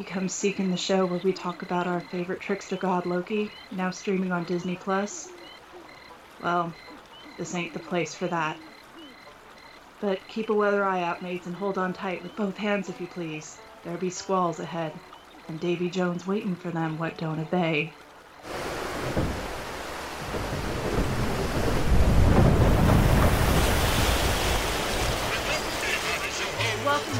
You come seeking the show where we talk about our favorite tricks trickster god Loki, now streaming on Disney Plus? Well, this ain't the place for that. But keep a weather eye out, mates, and hold on tight with both hands if you please. There be squalls ahead, and Davy Jones waiting for them what don't obey.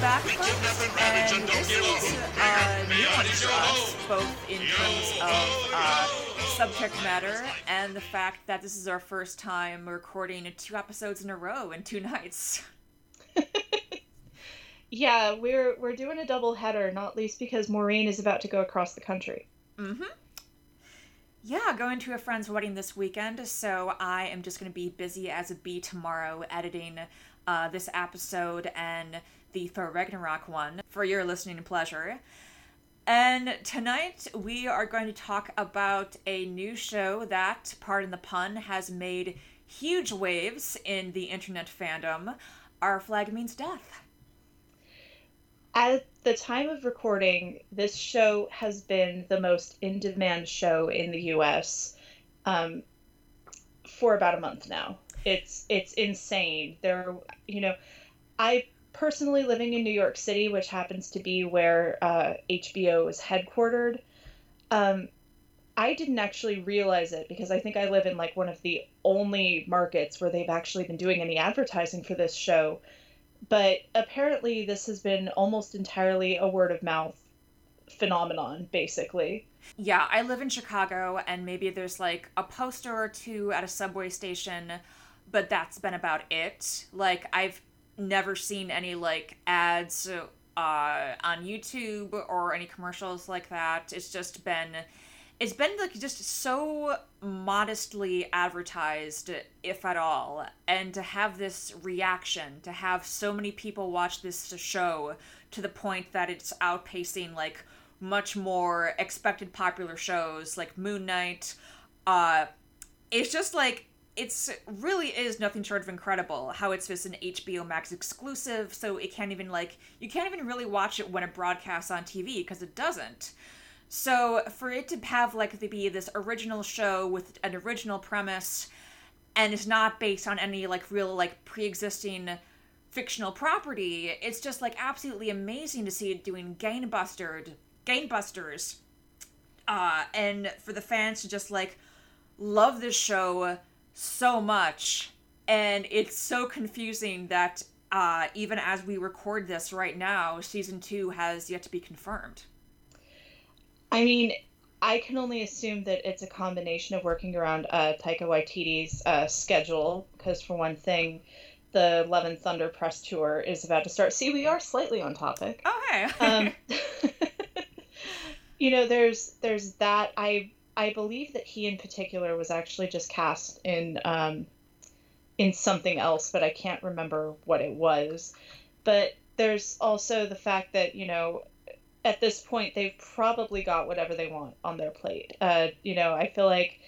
Back, folks. And this is a new one for us, both in terms of uh, subject matter and the fact that this is our first time recording two episodes in a row in two nights. Yeah, we're we're doing a double header, not least because Maureen is about to go across the country. Mm-hmm. Yeah, going to a friend's wedding this weekend, so I am just going to be busy as a bee tomorrow editing uh, this episode and the Thor Ragnarok one for your listening pleasure. And tonight we are going to talk about a new show that, pardon the pun, has made huge waves in the internet fandom. Our flag means death. At the time of recording, this show has been the most in demand show in the US um, for about a month now. It's it's insane. There, you know, I personally living in New York City, which happens to be where uh, HBO is headquartered. Um, I didn't actually realize it because I think I live in like one of the only markets where they've actually been doing any advertising for this show but apparently this has been almost entirely a word of mouth phenomenon basically yeah i live in chicago and maybe there's like a poster or two at a subway station but that's been about it like i've never seen any like ads uh, on youtube or any commercials like that. It's just been it's been like just so modestly advertised if at all. And to have this reaction to have so many people watch this show to the point that it's outpacing like much more expected popular shows like moon knight uh it's just like it's really is nothing short of incredible how it's just an HBO Max exclusive, so it can't even like you can't even really watch it when it broadcasts on TV because it doesn't. So for it to have like to be this original show with an original premise and it's not based on any like real like pre-existing fictional property, it's just like absolutely amazing to see it doing gangbusters, gangbusters. Uh and for the fans to just like love this show so much and it's so confusing that uh, even as we record this right now, season two has yet to be confirmed. I mean, I can only assume that it's a combination of working around uh, Taika Waititi's uh, schedule, because for one thing, the Love and Thunder press tour is about to start. See, we are slightly on topic. Oh, hey. um, you know, there's there's that. I I believe that he in particular was actually just cast in um, in something else, but I can't remember what it was. But there's also the fact that you know at this point they've probably got whatever they want on their plate. Uh, you know, I feel like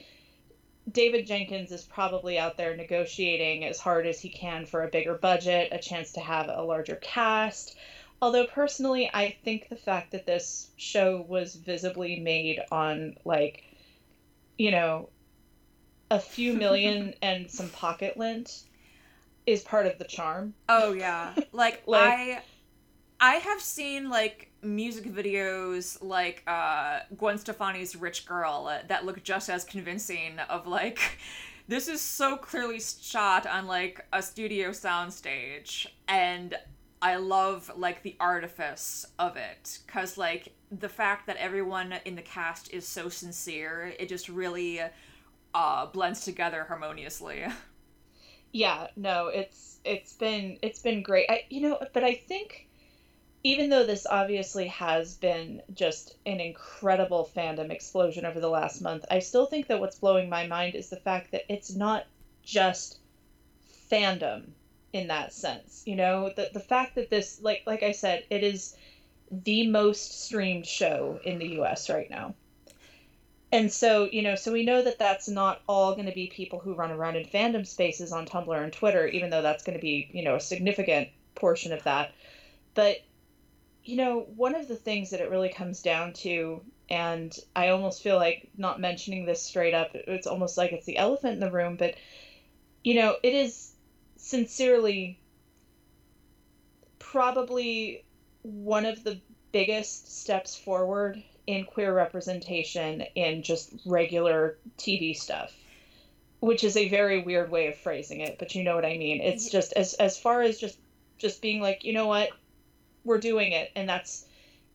David Jenkins is probably out there negotiating as hard as he can for a bigger budget, a chance to have a larger cast. Although personally, I think the fact that this show was visibly made on like, you know, a few million and some pocket lint is part of the charm. Oh yeah. Like, like I I have seen like music videos like uh, Gwen Stefani's Rich Girl uh, that look just as convincing of like this is so clearly shot on like a studio soundstage and I love like the artifice of it cuz like the fact that everyone in the cast is so sincere it just really uh, blends together harmoniously. Yeah, no, it's it's been it's been great. I you know, but I think even though this obviously has been just an incredible fandom explosion over the last month, I still think that what's blowing my mind is the fact that it's not just fandom in that sense. You know, the the fact that this like like I said, it is the most streamed show in the US right now. And so, you know, so we know that that's not all going to be people who run around in fandom spaces on Tumblr and Twitter, even though that's going to be, you know, a significant portion of that. But you know, one of the things that it really comes down to, and I almost feel like not mentioning this straight up, it's almost like it's the elephant in the room, but, you know, it is sincerely probably one of the biggest steps forward in queer representation in just regular TV stuff which is a very weird way of phrasing it but you know what i mean. It's just as as far as just just being like you know what? We're doing it. And that's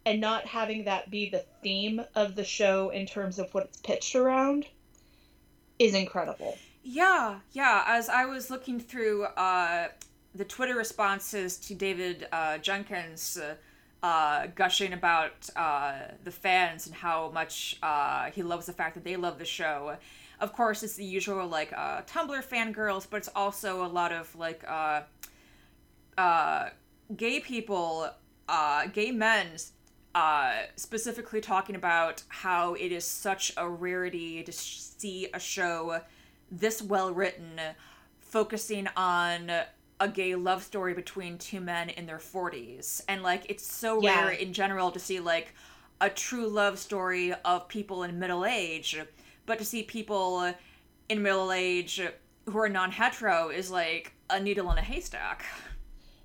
and not having that be the theme of the show in terms of what it's pitched around is incredible. Yeah yeah. As i was looking through uh the twitter responses to david uh, jenkins uh, uh, gushing about uh, the fans and how much uh, he loves the fact that they love the show. Of course, it's the usual like Tumblr fangirls, but it's also a lot of like gay people, gay men, uh, specifically talking about how it is such a rarity to see a show this well written, focusing on a gay love story between two men in their 40s. And like, it's so yeah. rare in general to see like a true love story of people in middle age but to see people in middle age who are non-hetero is like a needle in a haystack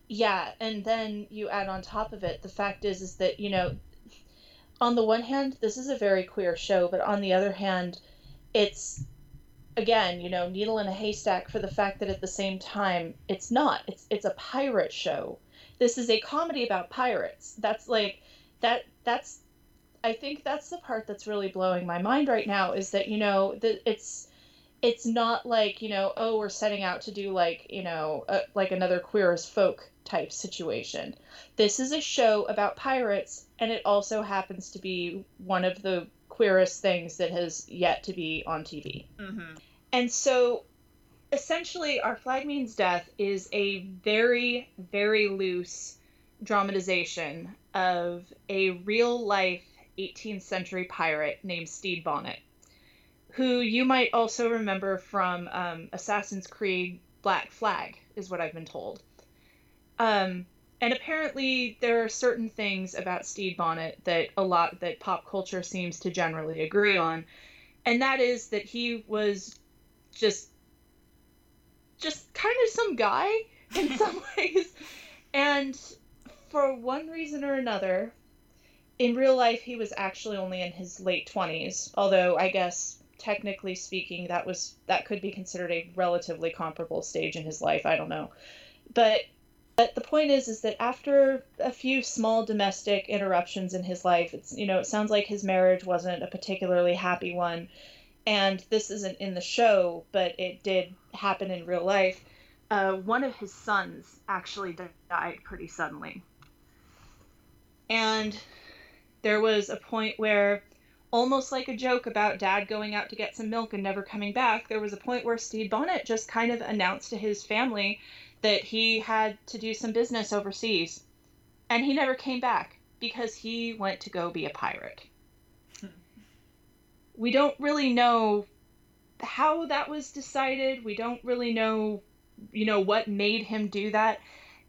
yeah and then you add on top of it the fact is is that you know on the one hand this is a very queer show but on the other hand it's again you know needle in a haystack for the fact that at the same time it's not. It's it's a pirate show. This is a comedy about pirates. That's like that that's I think that's the part that's really blowing my mind right now is that you know that it's it's not like you know oh we're setting out to do like you know a, like another queer as folk type situation. This is a show about pirates, and it also happens to be one of the queerest things that has yet to be on TV. Mm-hmm. And so essentially, Our Flag Means Death is a very, very loose dramatization of a real life 18th century pirate named Stede Bonnet, who you might also remember from um, Assassin's Creed Black Flag, is what I've been told. Um, and apparently, there are certain things about Stede Bonnet that a lot that pop culture seems to generally agree on, and that is that he was just just kind of some guy in some ways, and for one reason or another, in real life, he was actually only in his late 20s, although I guess technically speaking, that was that could be considered a relatively comparable stage in his life. I don't know, but but the point is, is that after a few small domestic interruptions in his life, it's you know it sounds like his marriage wasn't a particularly happy one, and this isn't in the show, but it did happen in real life. Uh, one of his sons actually died pretty suddenly, and there was a point where almost like a joke about dad going out to get some milk and never coming back, there was a point where Stede Bonnet just kind of announced to his family that he had to do some business overseas. And he never came back because he went to go be a pirate. we don't really know how that was decided. We don't really know, you know, what made him do that.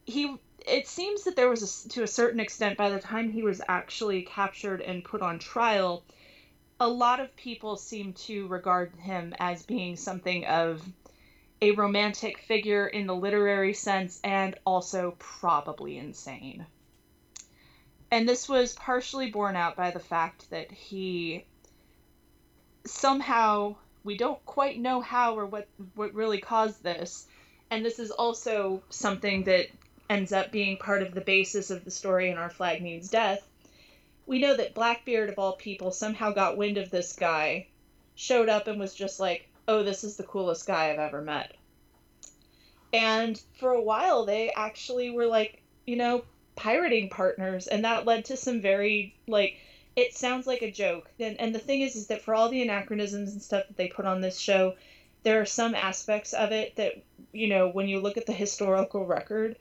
He it seems that there was a, to a certain extent by the time he was actually captured and put on trial a lot of people seem to regard him as being something of a romantic figure in the literary sense and also probably insane. And this was partially borne out by the fact that he somehow we don't quite know how or what what really caused this. And this is also something that ends up being part of the basis of the story in Our Flag Means Death, we know that Blackbeard, of all people, somehow got wind of this guy, showed up, and was just like, oh, this is the coolest guy I've ever met. And for a while, they actually were like, you know, pirating partners, and that led to some very, like, it sounds like a joke. And, and the thing is, is that for all the anachronisms and stuff that they put on this show, there are some aspects of it that, you know, when you look at the historical record,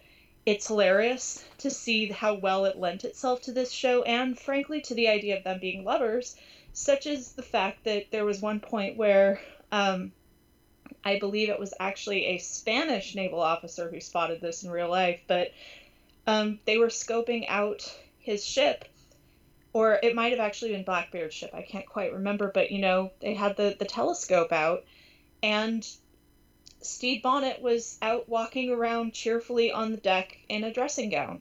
it's hilarious to see how well it lent itself to this show and frankly to the idea of them being lovers such as the fact that there was one point where um, i believe it was actually a spanish naval officer who spotted this in real life but um, they were scoping out his ship, or it might have actually been Blackbeard's ship. I can't quite remember, but you know, they had the, the telescope out, and Stede Bonnet was out walking around cheerfully on the deck in a dressing gown.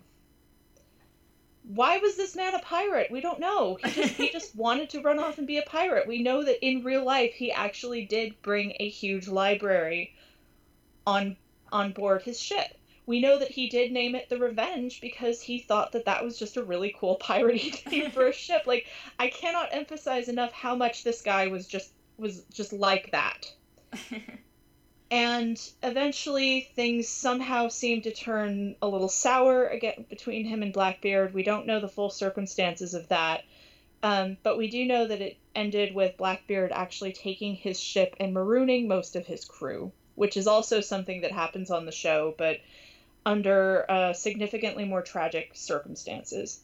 Why was this man a pirate? We don't know. He just he just wanted to run off and be a pirate. We know that in real life he actually did bring a huge library on on board his ship. We know that he did name it the Revenge because he thought that that was just a really cool piratey name for a ship. Like I cannot emphasize enough how much this guy was just was just like that. and eventually things somehow seem to turn a little sour again between him and Blackbeard. We don't know the full circumstances of that. Um, but we do know that it ended with Blackbeard actually taking his ship and marooning most of his crew which is also something that happens on the show, but under uh, significantly more tragic circumstances.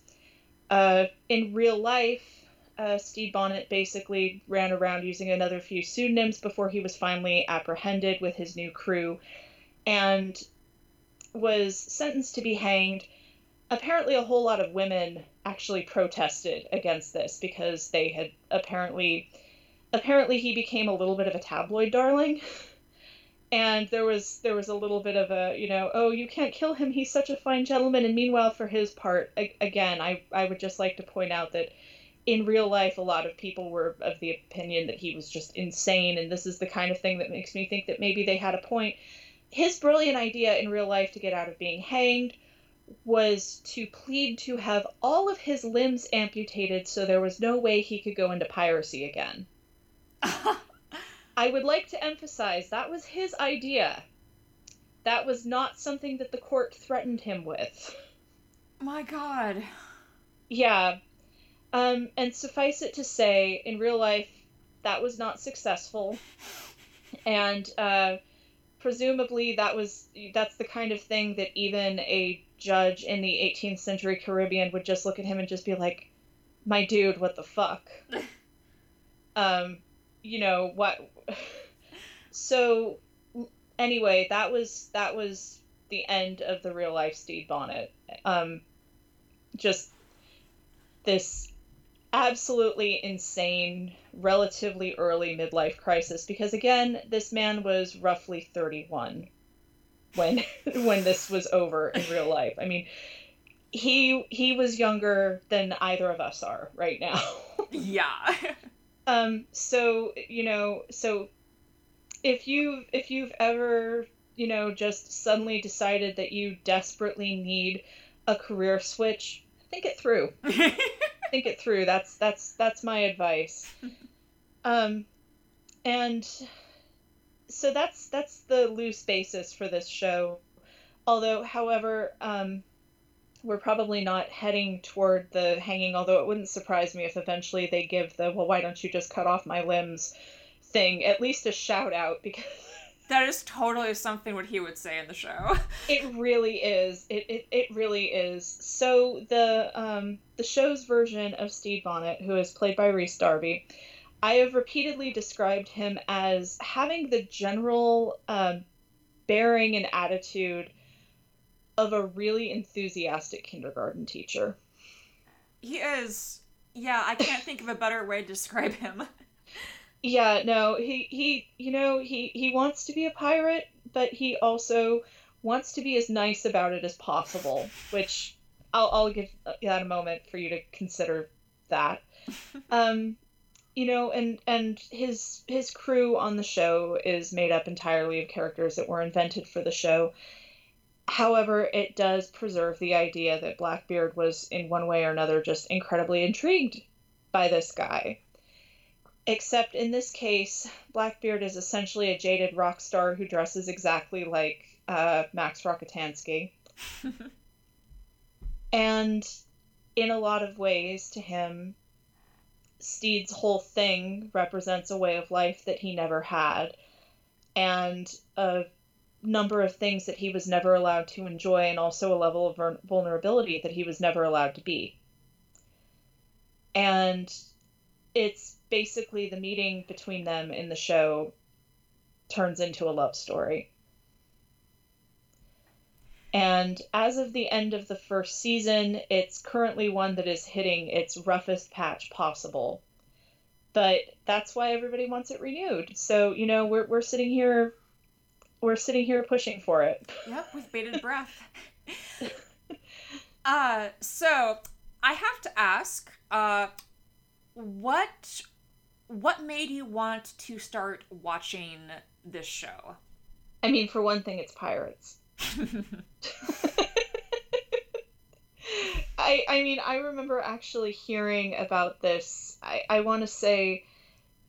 Uh, in real life, uh, Stede Bonnet basically ran around using another few pseudonyms before he was finally apprehended with his new crew and was sentenced to be hanged. Apparently, a whole lot of women actually protested against this because they had apparently apparently he became a little bit of a tabloid darling. And there was there was a little bit of a you know oh you can't kill him. He's such a fine gentleman. And meanwhile for his part again i i would just like to point out that in real life a lot of people were of the opinion that he was just insane and this is the kind of thing that makes me think that maybe they had a point his brilliant idea in real life to get out of being hanged was to plead to have all of his limbs amputated so there was no way he could go into piracy again I would like to emphasize that was his idea. That was not something that the court threatened him with. My god. Yeah. Um, and suffice it to say, in real life, that was not successful. And uh, presumably, that was that's the kind of thing that even a judge in the 18th century Caribbean would just look at him and just be like, "My dude, what the fuck." um, you know what so anyway that was that was the end of the real life stede bonnet um just this absolutely insane relatively early midlife crisis because again this man was roughly 31 when when this was over in real life. I mean he he was younger than either of us are right now. Yeah. Um, so you know, so if you if you've ever you know just suddenly decided that you desperately need a career switch, think it through. think it through. That's that's that's my advice. Um, and so that's that's the loose basis for this show. Although, however, um, we're probably not heading toward the hanging, although it wouldn't surprise me if eventually they give the, well, why don't you just cut off my limbs thing at least a shout out because. That is totally something what he would say in the show. it really is. It, it, it really is. So the um, the show's version of Stede Bonnet, who is played by Rhys Darby, I have repeatedly described him as having the general um, bearing and attitude of a really enthusiastic kindergarten teacher. He is. Yeah, I can't think of a better way to describe him. yeah, no, he he you know, he he wants to be a pirate, but he also wants to be as nice about it as possible, which I'll I'll give that a moment for you to consider that. um you know, and and his his crew on the show is made up entirely of characters that were invented for the show However, it does preserve the idea that Blackbeard was, in one way or another, just incredibly intrigued by this guy. Except in this case, Blackbeard is essentially a jaded rock star who dresses exactly like uh, Max Rockatansky. and in a lot of ways, to him, Stede's whole thing represents a way of life that he never had and a number of things that he was never allowed to enjoy and also a level of vulnerability that he was never allowed to be. And it's basically the meeting between them in the show turns into a love story. And as of the end of the first season, it's currently one that is hitting its roughest patch possible. But that's why everybody wants it renewed. So, you know, we're, we're sitting here we're sitting here pushing for it. Yep, with bated breath. uh so I have to ask, uh what what made you want to start watching this show? I mean, for one thing, it's pirates. I I mean, I remember actually hearing about this. I I want to say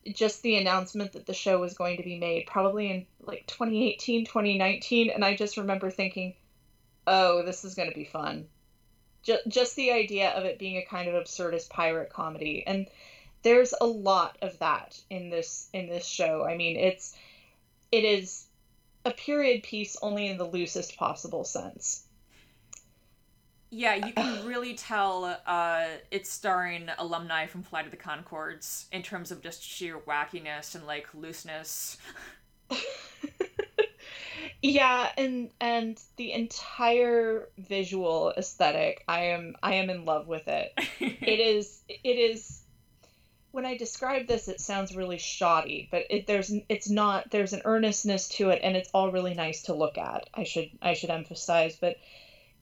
just the announcement that the show was going to be made probably in like 2018 2019 and i just remember thinking oh this is going to be fun just, just the idea of it being a kind of absurdist pirate comedy and there's a lot of that in this in this show i mean it's it is a period piece only in the loosest possible sense. Yeah, you can really tell uh, it's starring alumni from Flight of the Conchords in terms of just sheer wackiness and like looseness. yeah, and and the entire visual aesthetic, I am I am in love with it. it is it is when I describe this, it sounds really shoddy, but it, there's it's not. There's an earnestness to it, and it's all really nice to look at. I should I should emphasize, but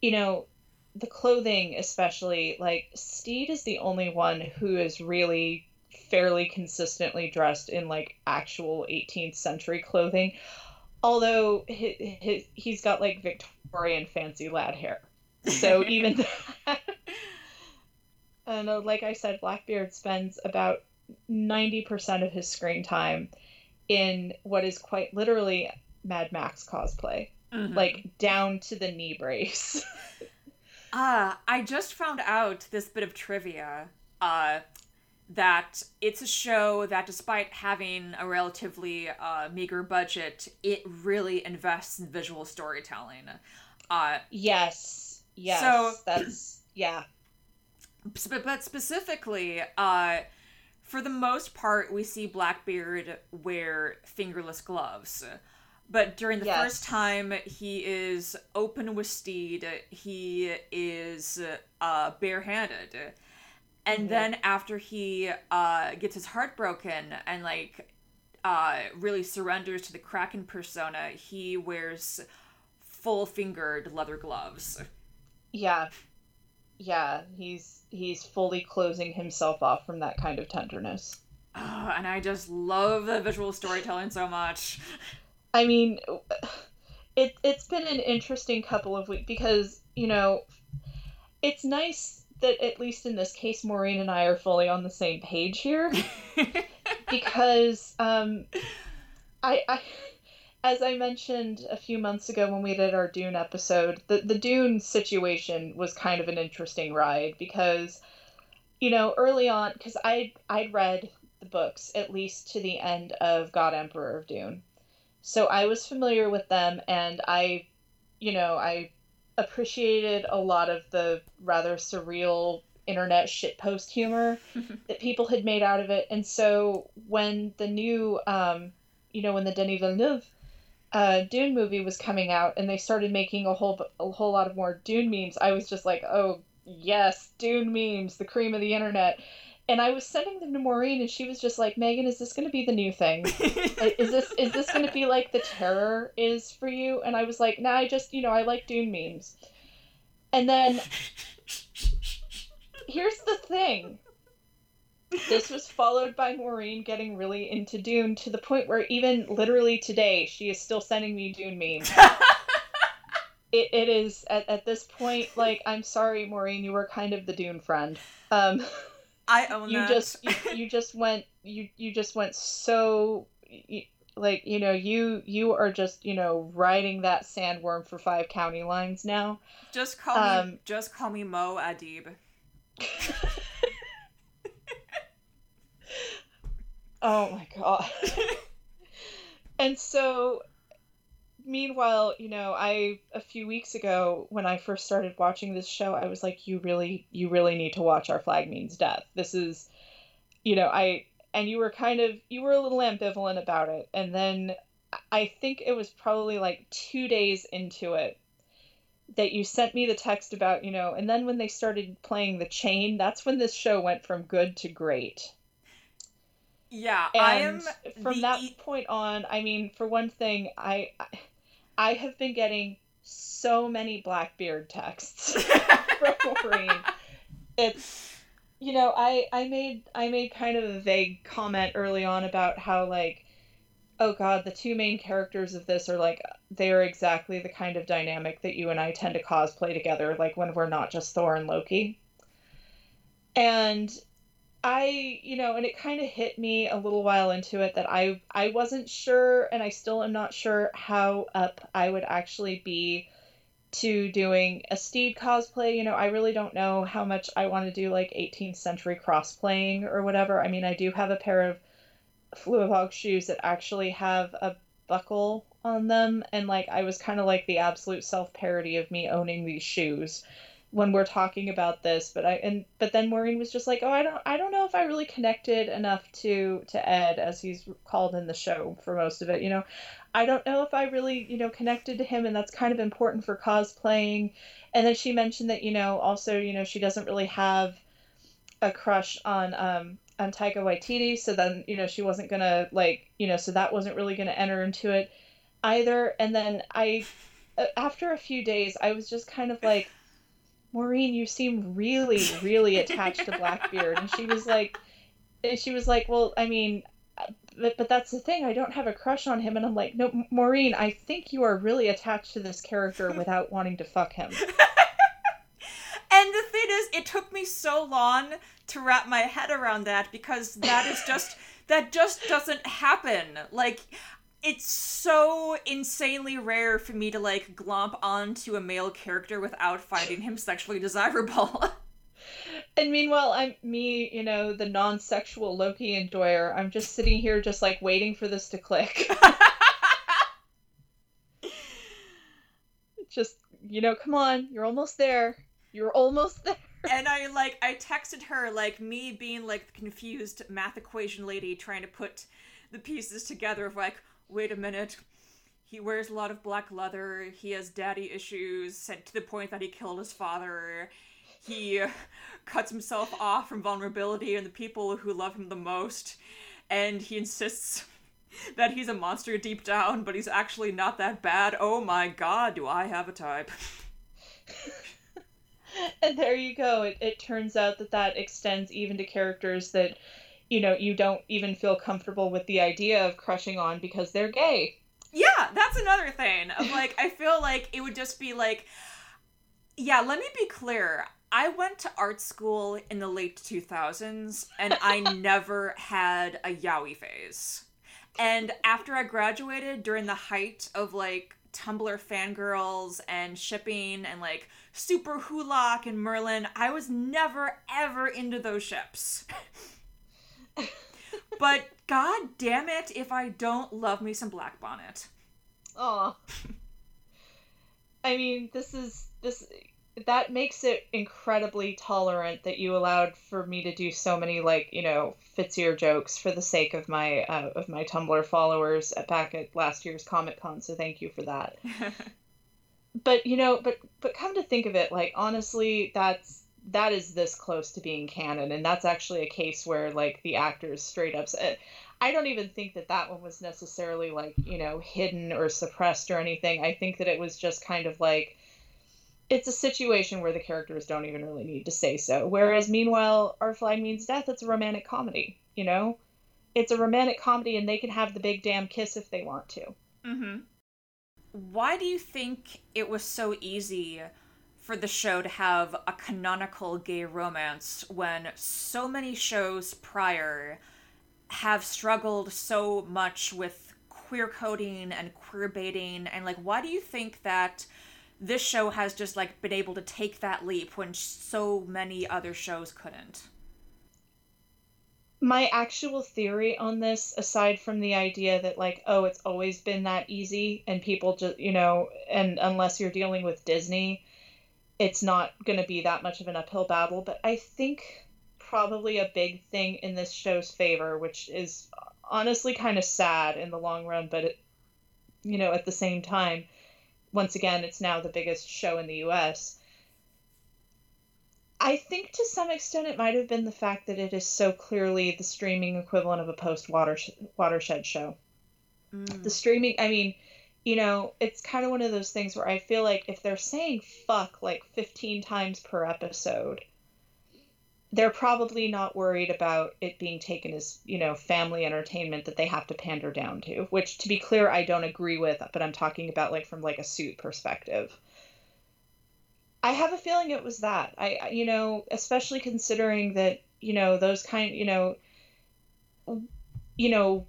you know, the clothing especially. Like stede is the only one who is really fairly consistently dressed in like actual 18th century clothing, although his, his, he's got like Victorian fancy lad hair. So even that and uh, like I said, Blackbeard spends about 90% of his screen time in what is quite literally Mad Max cosplay, mm-hmm. like down to the knee brace. Ah, uh, I just found out this bit of trivia. Uh, that it's a show that, despite having a relatively uh, meager budget, it really invests in visual storytelling. Uh, yes, yes, so that's yeah but specifically, uh, for the most part, we see Blackbeard wear fingerless gloves. But during the yes. first time he is open with Stede, he is uh, barehanded. And mm-hmm. then after he uh, gets his heart broken and like uh, really surrenders to the Kraken persona, he wears full fingered leather gloves. Yeah. Yeah, he's he's fully closing himself off from that kind of tenderness. Oh, and I just love the visual storytelling so much. I mean, it it's been an interesting couple of weeks because you know, it's nice that at least in this case, Maureen and I are fully on the same page here, because um, I I as I mentioned a few months ago when we did our Dune episode, the, the Dune situation was kind of an interesting ride because, you know, early on, because I I'd read the books at least to the end of God Emperor of Dune, so I was familiar with them, and I, you know, I appreciated a lot of the rather surreal internet shitpost humor that people had made out of it, and so when the new, um, you know, when the Denis Villeneuve uh, Dune movie was coming out and they started making a whole a whole lot of more Dune memes, I was just like, oh yes, Dune memes, the cream of the internet. And I was sending them to Maureen, and she was just like, "Megan, is this going to be the new thing? is this is this going to be like the terror is for you?" And I was like, "Nah, I just you know I like Dune memes." And then here's the thing: this was followed by Maureen getting really into Dune to the point where even literally today she is still sending me Dune memes. it, it is at, at this point like I'm sorry Maureen you were kind of the Dune friend. Um, I own you that. just you, you just went you you just went so you, like you know you you are just you know riding that sandworm for five county lines now. Just call um, me just call me Muad'Dib. Oh my god. and so meanwhile, you know, I a few weeks ago when I first started watching this show, I was like you really you really need to watch Our Flag Means Death. This is you know, I and you were kind of you were a little ambivalent about it. And then I think it was probably like 2 days into it that you sent me the text about, you know, and then when they started playing the chain, that's when this show went from good to great. Yeah, and I am from the that point on. I mean, for one thing, I I have been getting so many Blackbeard texts from Maureen. It's you know, I I made I made kind of a vague comment early on about how like oh god, the two main characters of this are like they're exactly the kind of dynamic that you and I tend to cosplay together like when we're not just Thor and Loki. And I, you know, and it kind of hit me a little while into it that I I wasn't sure and I still am not sure how up I would actually be to doing a Stede cosplay. You know, I really don't know how much I want to do like 18th century crossplaying or whatever. I mean, I do have a pair of Fluevog shoes that actually have a buckle on them and like I was kind of like the absolute self-parody of me owning these shoes when we're talking about this but I and but then Maureen was just like oh I don't I don't know if I really connected enough to to Ed as he's called in the show for most of it you know? I don't know if I really you know connected to him and that's kind of important for cosplaying. And then she mentioned that you know also you know she doesn't really have a crush on um on Taika Waititi so then you know she wasn't gonna like you know so that wasn't really gonna enter into it either. And then I after a few days I was just kind of like Maureen, you seem really, really attached to Blackbeard. And she was like, she was like, well, I mean, but, but that's the thing. I don't have a crush on him. And I'm like, no, Maureen, I think you are really attached to this character without wanting to fuck him. And the thing is, it took me so long to wrap my head around that because that is just that just doesn't happen. Like it's so insanely rare for me to like glomp onto a male character without finding him sexually desirable. And meanwhile, I'm me, you know, the non-sexual Loki enjoyer. I'm just sitting here, just like waiting for this to click. just, you know, come on, you're almost there. You're almost there. and I like I texted her like me being like the confused math equation lady trying to put the pieces together of like, wait a minute. He wears a lot of black leather. He has daddy issues, to the point that he killed his father. He cuts himself off from vulnerability and the people who love him the most. And he insists that he's a monster deep down, but he's actually not that bad. Oh my god, do I have a type? and there you go. It, it turns out that that extends even to characters that, you know, you don't even feel comfortable with the idea of crushing on because they're gay. Yeah, that's another thing. Of like, I feel like it would just be like, yeah. Let me be clear. I went to art school in the late 2000s, and I never had a yaoi phase. And after I graduated, during the height of like Tumblr fangirls and shipping and like SuperWhoLock and Merlin, I was never ever into those ships. but god damn it if I don't love me some Black Bonnet. Aw. I mean, this is this that makes it incredibly tolerant that you allowed for me to do so many like you know Fitzier jokes for the sake of my uh, of my Tumblr followers at, back at last year's Comic Con. So thank you for that. but you know, but but come to think of it, like honestly, that's that is this close to being canon, and that's actually a case where like the actors straight up. Said, I don't even think that that one was necessarily like you know hidden or suppressed or anything. I think that it was just kind of like it's a situation where the characters don't even really need to say so. Whereas, meanwhile, Our Flag Means Death, it's a romantic comedy, you know? It's a romantic comedy and they can have the big damn kiss if they want to. Mm-hmm. Why do you think it was so easy for the show to have a canonical gay romance when so many shows prior have struggled so much with queer coding and queer baiting? And, like, why do you think that this show has just like been able to take that leap when so many other shows couldn't. My actual theory on this, aside from the idea that like, oh, it's always been that easy, and people just you know, and unless you're dealing with Disney, it's not going to be that much of an uphill battle. But I think probably a big thing in this show's favor, which is honestly kind of sad in the long run, but it, you know, at the same time once again, it's now the biggest show in the US. I think to some extent it might have been the fact that it is so clearly the streaming equivalent of a post watershed show. Mm. The streaming, I mean, you know, it's kind of one of those things where I feel like if they're saying fuck like 15 times per episode, they're probably not worried about it being taken as, you know, family entertainment that they have to pander down to, which to be clear, I don't agree with, but I'm talking about like from like a suit perspective. I have a feeling it was that. I, you know, especially considering that, you know, those kind, you know, you know,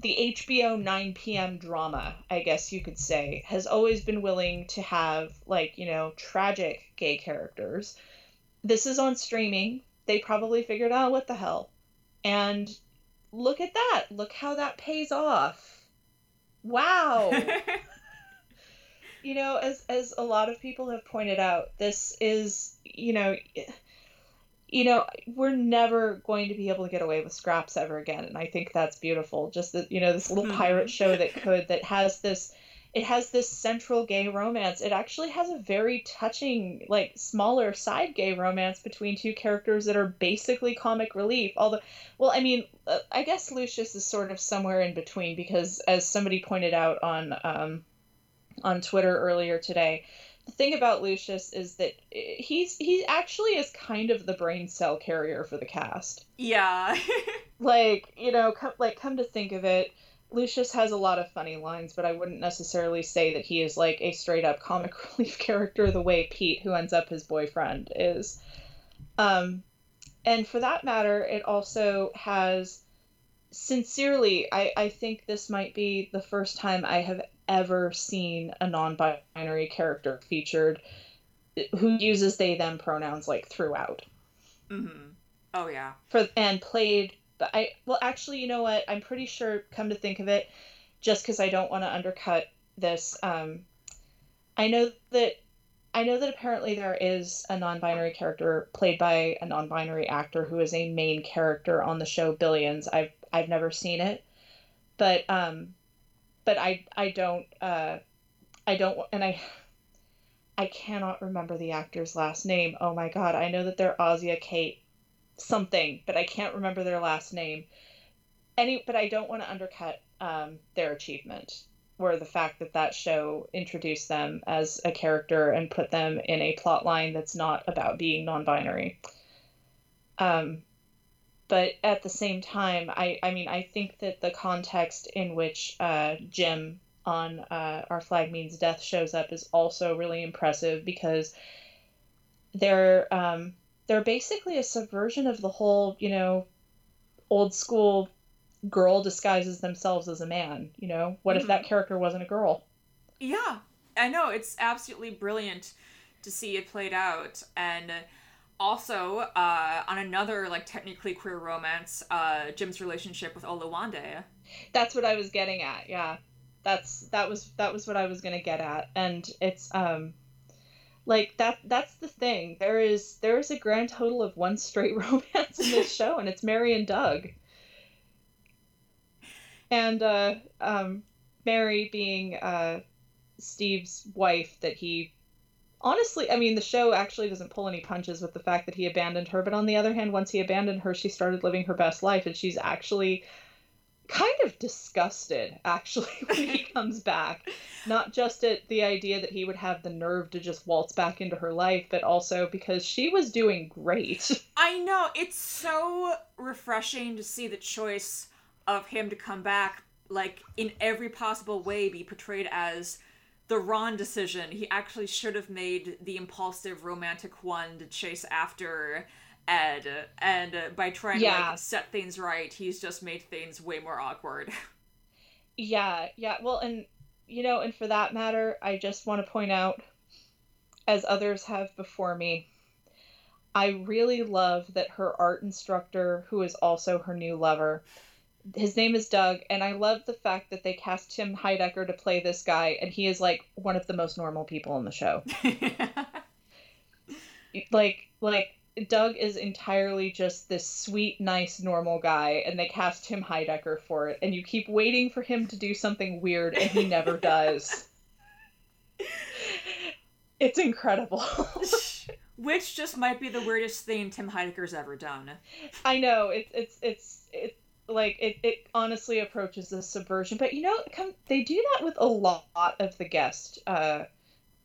the HBO 9 p.m. drama, I guess you could say, has always been willing to have like, you know, tragic gay characters this is on streaming. They probably figured out oh, what the hell. And look at that. Look how that pays off. Wow. you know, as as a lot of people have pointed out, this is, you know, you know, we're never going to be able to get away with scraps ever again, and I think that's beautiful. Just that, you know, this little pirate mm-hmm. show that could that has this it has this central gay romance. It actually has a very touching, like smaller side gay romance between two characters that are basically comic relief. Although, well, I mean, uh, I guess Lucius is sort of somewhere in between because, as somebody pointed out on um, on Twitter earlier today, the thing about Lucius is that eh, he's he actually is kind of the brain cell carrier for the cast. Yeah. like you know, come, like come to think of it Lucius has a lot of funny lines, but I wouldn't necessarily say that he is like a straight up comic relief character the way Pete, who ends up his boyfriend, is. Um, and for that matter, it also has sincerely, I, I think this might be the first time I have ever seen a non binary character featured who uses they them pronouns like throughout. Mm-hmm. Oh, yeah. For and played but I well actually, you know what? I'm pretty sure. Come to think of it, just because I don't want to undercut this, um, I know that I know that apparently there is a non-binary character played by a non-binary actor who is a main character on the show Billions. I've I've never seen it, but um, but I I don't uh, I don't and I I cannot remember the actor's last name. Oh my god! I know that they're Asia Kate something, but I can't remember their last name. Any, but I don't want to undercut um, their achievement or the fact that that show introduced them as a character and put them in a plot line that's not about being non-binary. Um, but at the same time, I, I mean, I think that the context in which uh, Jim on uh, Our Flag Means Death shows up is also really impressive because they're um, they're basically a subversion of the whole, you know, old school girl disguises themselves as a man. You know, what mm-hmm. if that character wasn't a girl? Yeah, I know. It's absolutely brilliant to see it played out. And also, uh, on another, like, technically queer romance, uh, Jim's relationship with Oluwande. That's what I was getting at, yeah. That's that was that was what I was gonna get at. And it's um like that that's the thing there is there is a grand total of one straight romance in this show and it's mary and doug and uh um mary being uh stede's wife that he honestly i mean the show actually doesn't pull any punches with the fact that he abandoned her but on the other hand once he abandoned her she started living her best life and she's actually kind of disgusted actually when he comes back. Not just at the idea that he would have the nerve to just waltz back into her life but also because she was doing great. I know it's so refreshing to see the choice of him to come back like in every possible way be portrayed as the wrong decision he actually should have made the impulsive romantic one to chase after Ed, and uh, by trying yeah. to like set things right, he's just made things way more awkward. yeah, yeah. Well, and you know, and for that matter, I just want to point out, as others have before me, I really love that her art instructor, who is also her new lover, his name is Doug, and I love the fact that they cast Tim Heidecker to play this guy, and he is like one of the most normal people in the show. like, like Doug is entirely just this sweet, nice, normal guy, and they cast Tim Heidecker for it, and you keep waiting for him to do something weird, and he never does. it's incredible. Which just might be the weirdest thing Tim Heidecker's ever done. I know it's it's it's it like it, it honestly approaches the subversion, but you know they do that with a lot of the guest uh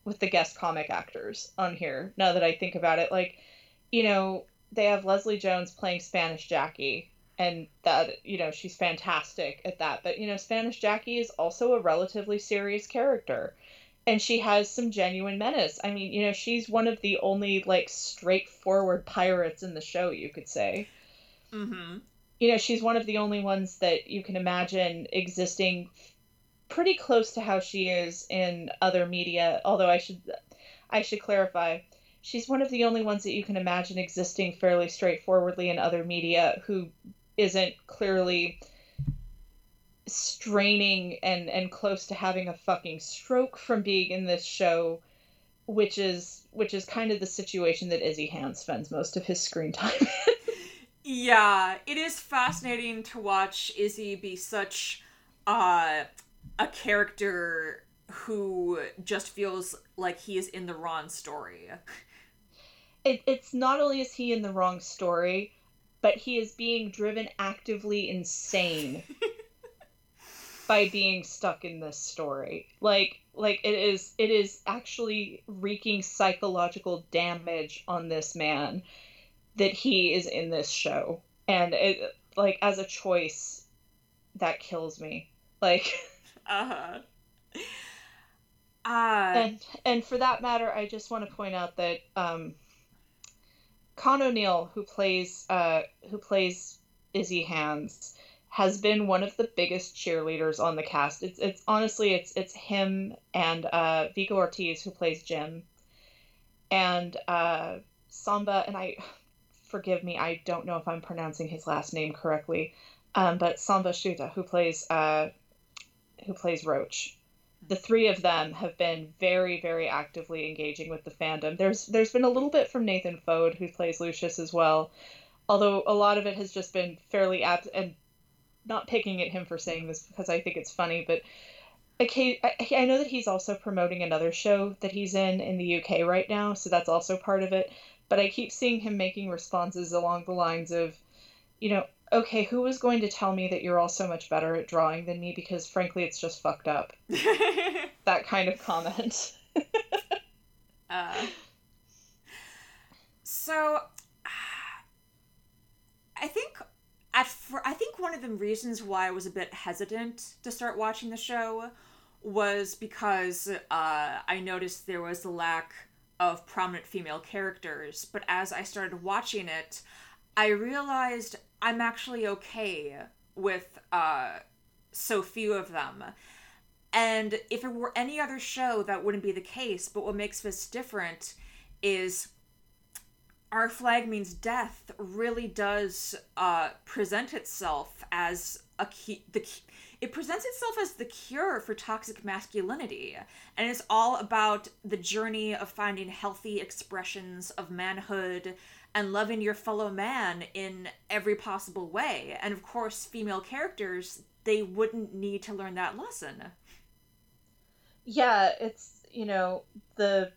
with the guest comic actors on here. Now that I think about it, like you know they have Leslie Jones playing Spanish Jackie, and that you know she's fantastic at that. But you know Spanish Jackie is also a relatively serious character and she has some genuine menace. I mean, you know, she's one of the only like straightforward pirates in the show, you could say. Mm-hmm. You know, she's one of the only ones that you can imagine existing pretty close to how she is in other media. Although I should, I should clarify, she's one of the only ones that you can imagine existing fairly straightforwardly in other media who isn't clearly straining and and close to having a fucking stroke from being in this show which is which is kind of the situation that Izzy Hand spends most of his screen time in. Yeah, it is fascinating to watch Izzy be such uh, a character who just feels like he is in the wrong story. It, it's not only is he in the wrong story, but he is being driven actively insane by being stuck in this story. Like like it is it is actually wreaking psychological damage on this man that he is in this show. And it like as a choice that kills me. Like uh-huh. Uh, and and for that matter, I just want to point out that um, Con O'Neill, who plays uh, who plays Izzy Hands, has been one of the biggest cheerleaders on the cast. It's it's honestly it's it's him and uh, Vico Ortiz who plays Jim, and uh, Samba and I, forgive me, I don't know if I'm pronouncing his last name correctly, um, but Samba Schutte who plays uh, who plays Roach. The three of them have been very, very actively engaging with the fandom. There's there's been a little bit from Nathan Foad, who plays Lucius as well, although a lot of it has just been fairly apt and not picking at him for saying this because I think it's funny, but okay, I, I know that he's also promoting another show that he's in in the UK right now, so that's also part of it. But I keep seeing him making responses along the lines of, you know, okay, who was going to tell me that you're all so much better at drawing than me? Because frankly, it's just fucked up. that kind of comment. uh, so, I think at for I think one of the reasons why I was a bit hesitant to start watching the show was because uh, I noticed there was a lack of prominent female characters. But as I started watching it, I realized I'm actually okay with uh, so few of them. And if it were any other show, that wouldn't be the case. But what makes this different is our flag means death really does uh, present itself as a key, the key, it presents itself as the cure for toxic masculinity and it's all about the journey of finding healthy expressions of manhood and loving your fellow man in every possible way. And of course female characters they wouldn't need to learn that lesson. Yeah it's you know the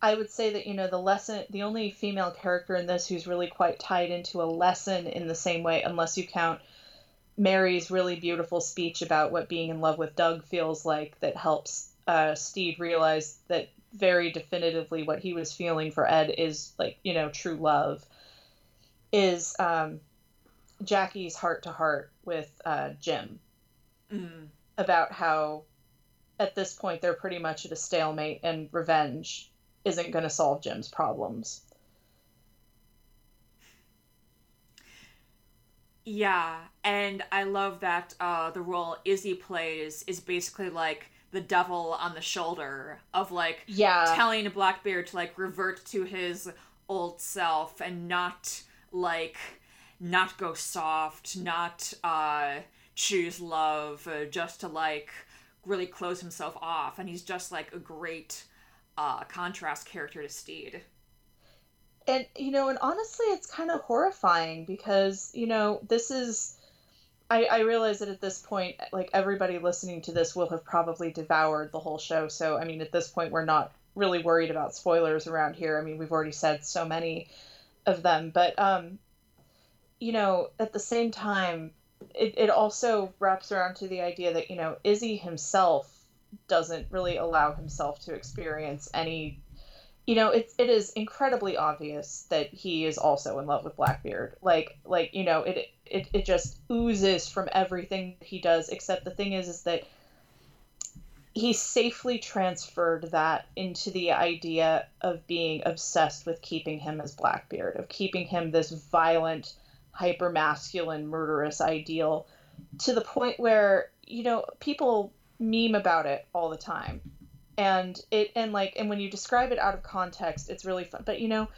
I would say that you know the lesson the only female character in this who's really quite tied into a lesson in the same way unless you count Mary's really beautiful speech about what being in love with Doug feels like that helps uh, Stede realize that very definitively what he was feeling for Ed is like you know true love is um, Jackie's heart to heart with uh, Jim mm. about how at this point they're pretty much at a stalemate and revenge isn't going to solve Jim's problems. Yeah, and I love that uh, the role Izzy plays is basically like the devil on the shoulder of like yeah. telling Blackbeard to like revert to his old self and not like not go soft, not uh, choose love, uh, just to like really close himself off. And he's just like a great uh, contrast character to Stede. And you know, and honestly, it's kind of horrifying because you know this is I, I realize that at this point, like everybody listening to this will have probably devoured the whole show. So, I mean, at this point, we're not really worried about spoilers around here. I mean, we've already said so many of them. But, um, you know, at the same time, it, it also wraps around to the idea that, you know, Izzy himself doesn't really allow himself to experience any you know it's it is incredibly obvious that he is also in love with blackbeard. Like like you know it it, it just oozes from everything he does except the thing is is that he safely transferred that into the idea of being obsessed with keeping him as blackbeard of keeping him this violent hyper masculine murderous ideal to the point where you know people meme about it all the time and it and like and when you describe it out of context it's really fun but you know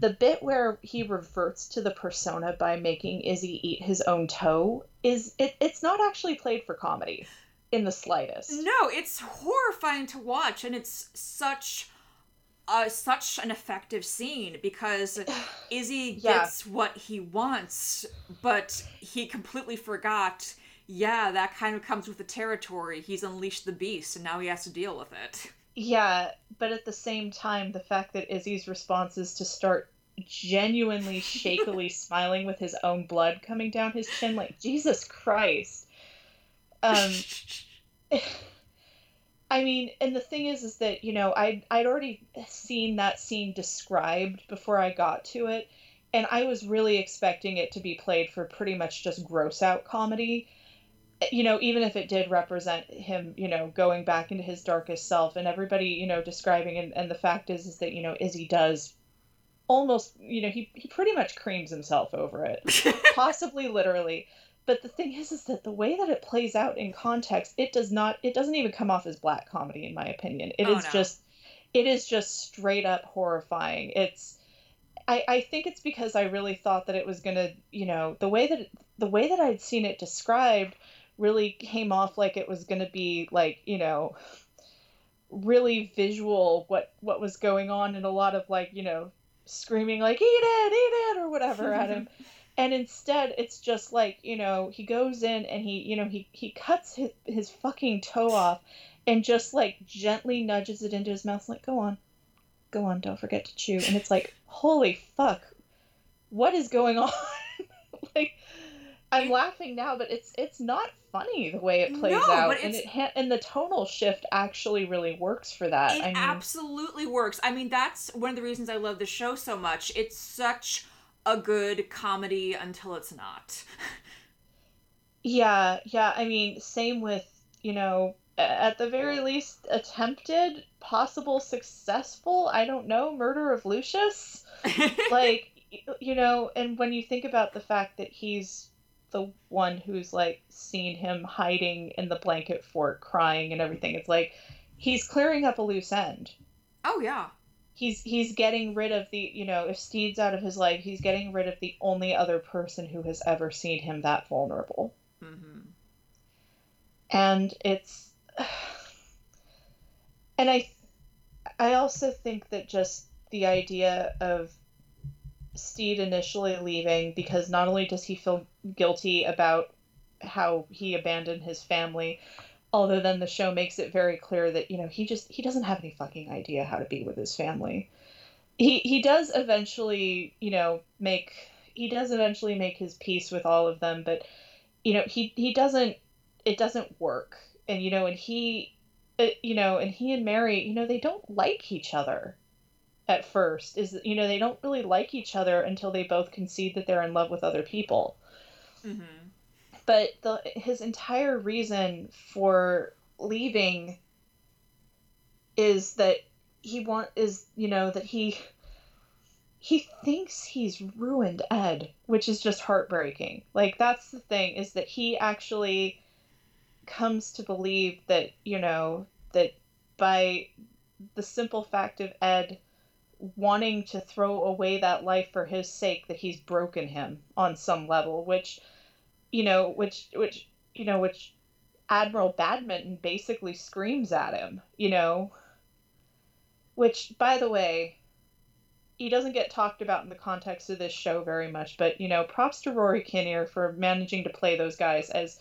the bit where he reverts to the persona by making izzy eat his own toe is it, it's not actually played for comedy in the slightest no it's horrifying to watch and it's such uh, such an effective scene because izzy yeah. gets what he wants but he completely forgot yeah, that kind of comes with the territory. He's unleashed the beast, and now he has to deal with it. Yeah, but at the same time, the fact that Izzy's response is to start genuinely shakily smiling with his own blood coming down his chin, like Jesus Christ. Um, I mean, and the thing is, is that you know, I I'd already seen that scene described before I got to it, and I was really expecting it to be played for pretty much just gross out comedy you know, even if it did represent him, you know, going back into his darkest self and everybody, you know, describing and, and the fact is is that, you know, Izzy does almost you know, he he pretty much creams himself over it. possibly literally. But the thing is is that the way that it plays out in context, it does not it doesn't even come off as black comedy in my opinion. It oh, is no. just it is just straight up horrifying. It's I, I think it's because I really thought that it was gonna, you know, the way that the way that I'd seen it described really came off like it was going to be like you know really visual what what was going on and a lot of like you know screaming like eat it eat it or whatever at him. And instead it's just like you know he goes in and he you know he he cuts his, his fucking toe off and just like gently nudges it into his mouth like go on. Go on. Don't forget to chew. And it's like holy fuck. What is going on i'm laughing now but it's it's not funny the way it plays no, out, and it ha- and the tonal shift actually really works for that. It I mean, absolutely works. I mean, that's one of the reasons I love the show so much. It's such a good comedy until it's not. yeah, yeah. I mean, same with you know, at the very least, attempted, possible, successful. I don't know, murder of Lucius. like you know, and when you think about the fact that he's the one who's like seen him hiding in the blanket fort crying and everything. It's like he's clearing up a loose end. Oh yeah. He's he's getting rid of the you know, if Stede's out of his life, he's getting rid of the only other person who has ever seen him that vulnerable. Mm-hmm. And it's and I I also think that just the idea of Stede initially leaving because not only does he feel guilty about how he abandoned his family, although then the show makes it very clear that you know he just he doesn't have any fucking idea how to be with his family. He he does eventually you know make he does eventually make his peace with all of them, but you know he he doesn't it doesn't work, and you know and he. Uh, you know, and he and Mary, you know, they don't like each other at first is you know they don't really like each other until they both concede that they're in love with other people mm-hmm. but the his entire reason for leaving is that he want is you know that he he thinks he's ruined ed which is just heartbreaking like that's the thing is that he actually comes to believe that you know that by the simple fact of ed wanting to throw away that life for his sake that he's broken him on some level which you know which which you know which admiral badminton basically screams at him you know which by the way he doesn't get talked about in the context of this show very much, but you know, props to Rory Kinnear for managing to play those guys as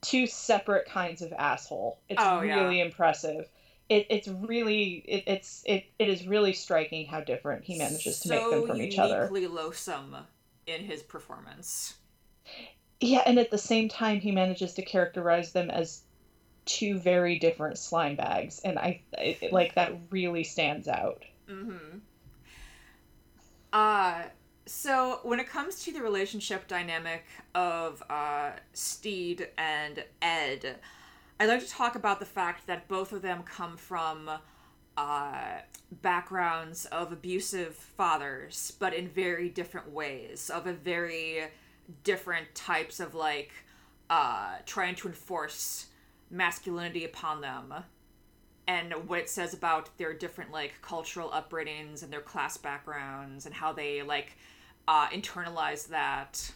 two separate kinds of asshole. It's Oh, really yeah. impressive. It, it's really it, it's it, it is really striking how different he manages to make them from each other. So uniquely loathsome in his performance. Yeah, and at the same time, he manages to characterize them as two very different slime bags, and I it, like that really stands out. Mm-hmm. Uh, so when it comes to the relationship dynamic of uh, Stede and Ed, I'd like to talk about the fact that both of them come from uh, backgrounds of abusive fathers, but in very different ways, of a very different types of like uh, trying to enforce masculinity upon them and what it says about their different like cultural upbringings and their class backgrounds and how they like uh, internalize that.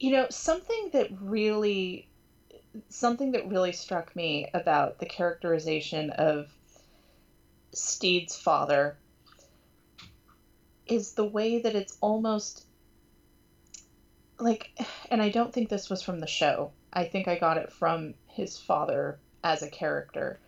You know, something that really something that really struck me about the characterization of Stede's father is the way that it's almost like and I don't think this was from the show. I think I got it from his father as a character.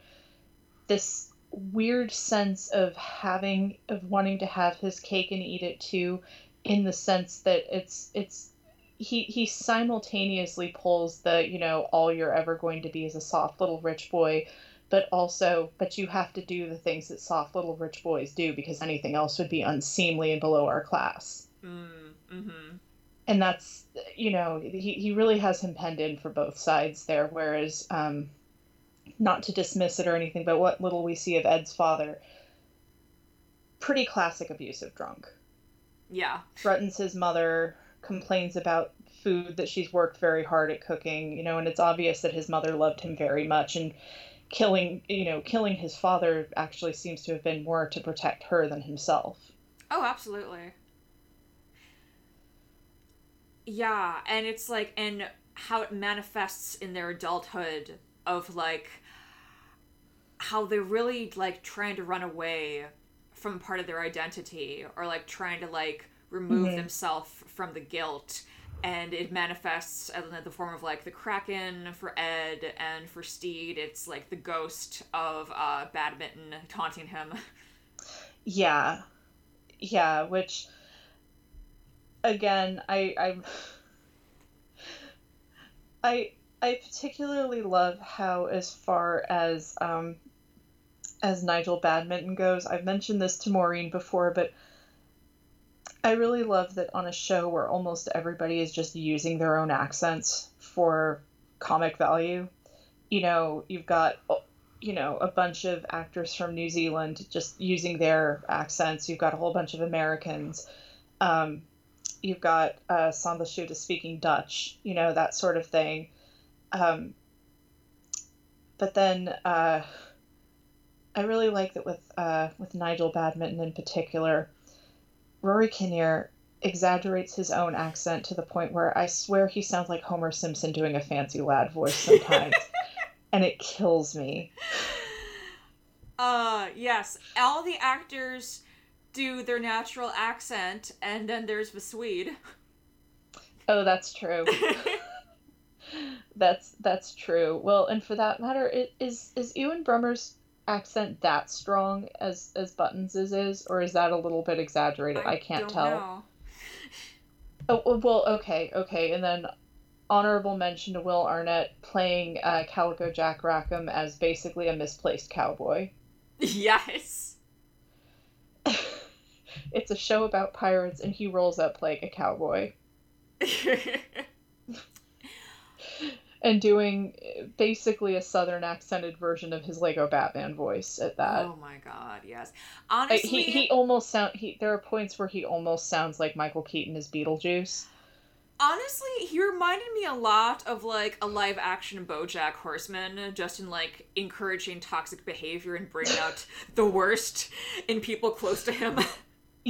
This weird sense of having of wanting to have his cake and eat it too in the sense that it's it's he he simultaneously pulls the you know all you're ever going to be is a soft little rich boy but also but you have to do the things that soft little rich boys do because anything else would be unseemly and below our class Mm, mm-hmm. and that's you know he, he really has him penned in for both sides there whereas um not to dismiss it or anything but what little we see of ed's father pretty classic abusive drunk Yeah. threatens his mother complains about food that she's worked very hard at cooking you know and it's obvious that his mother loved him very much and killing you know killing his father actually seems to have been more to protect her than himself Oh, absolutely. Yeah, and it's like, and how it manifests in their adulthood of like how they're really like trying to run away from part of their identity or like trying to like remove Mhm. themselves from the guilt and it manifests in the form of like the kraken for ed and for stede it's like the ghost of uh badminton taunting him Yeah. Yeah, which again, I I I I particularly love how as far as um as Nigel Badminton goes, I've mentioned this to Maureen before, but I really love that on a show where almost everybody is just using their own accents for comic value. You know, you've got you know, a bunch of actors from New Zealand just using their accents. You've got a whole bunch of Americans. Um, you've got uh, Samba Schutte speaking Dutch, you know, that sort of thing. Um, but then uh, I really like that with uh, with Nigel Badminton in particular, Rory Kinnear exaggerates his own accent to the point where I swear he sounds like Homer Simpson doing a fancy lad voice sometimes. and it kills me. Uh, yes. All the actors do their natural accent, and then there's the Swede. Oh, that's true. that's that's true. Well, and for that matter, it, is is Ewan Bremner's accent that strong as as Buttons is, is or is that a little bit exaggerated? I, can't don't tell. Oh oh, well, okay, okay, and then honorable mention to Will Arnett playing uh, Calico Jack Rackham as basically a misplaced cowboy. Yes. it's a show about pirates, and he rolls up like a cowboy. and doing uh, basically a southern accented version of his Lego Batman voice at that. oh my god, yes. Honestly, he he almost sound he there are points where he almost sounds like Michael Keaton as Beetlejuice. honestly, he reminded me a lot of like a live action BoJack Horseman, just in like encouraging toxic behavior and bringing out the worst in people close to him.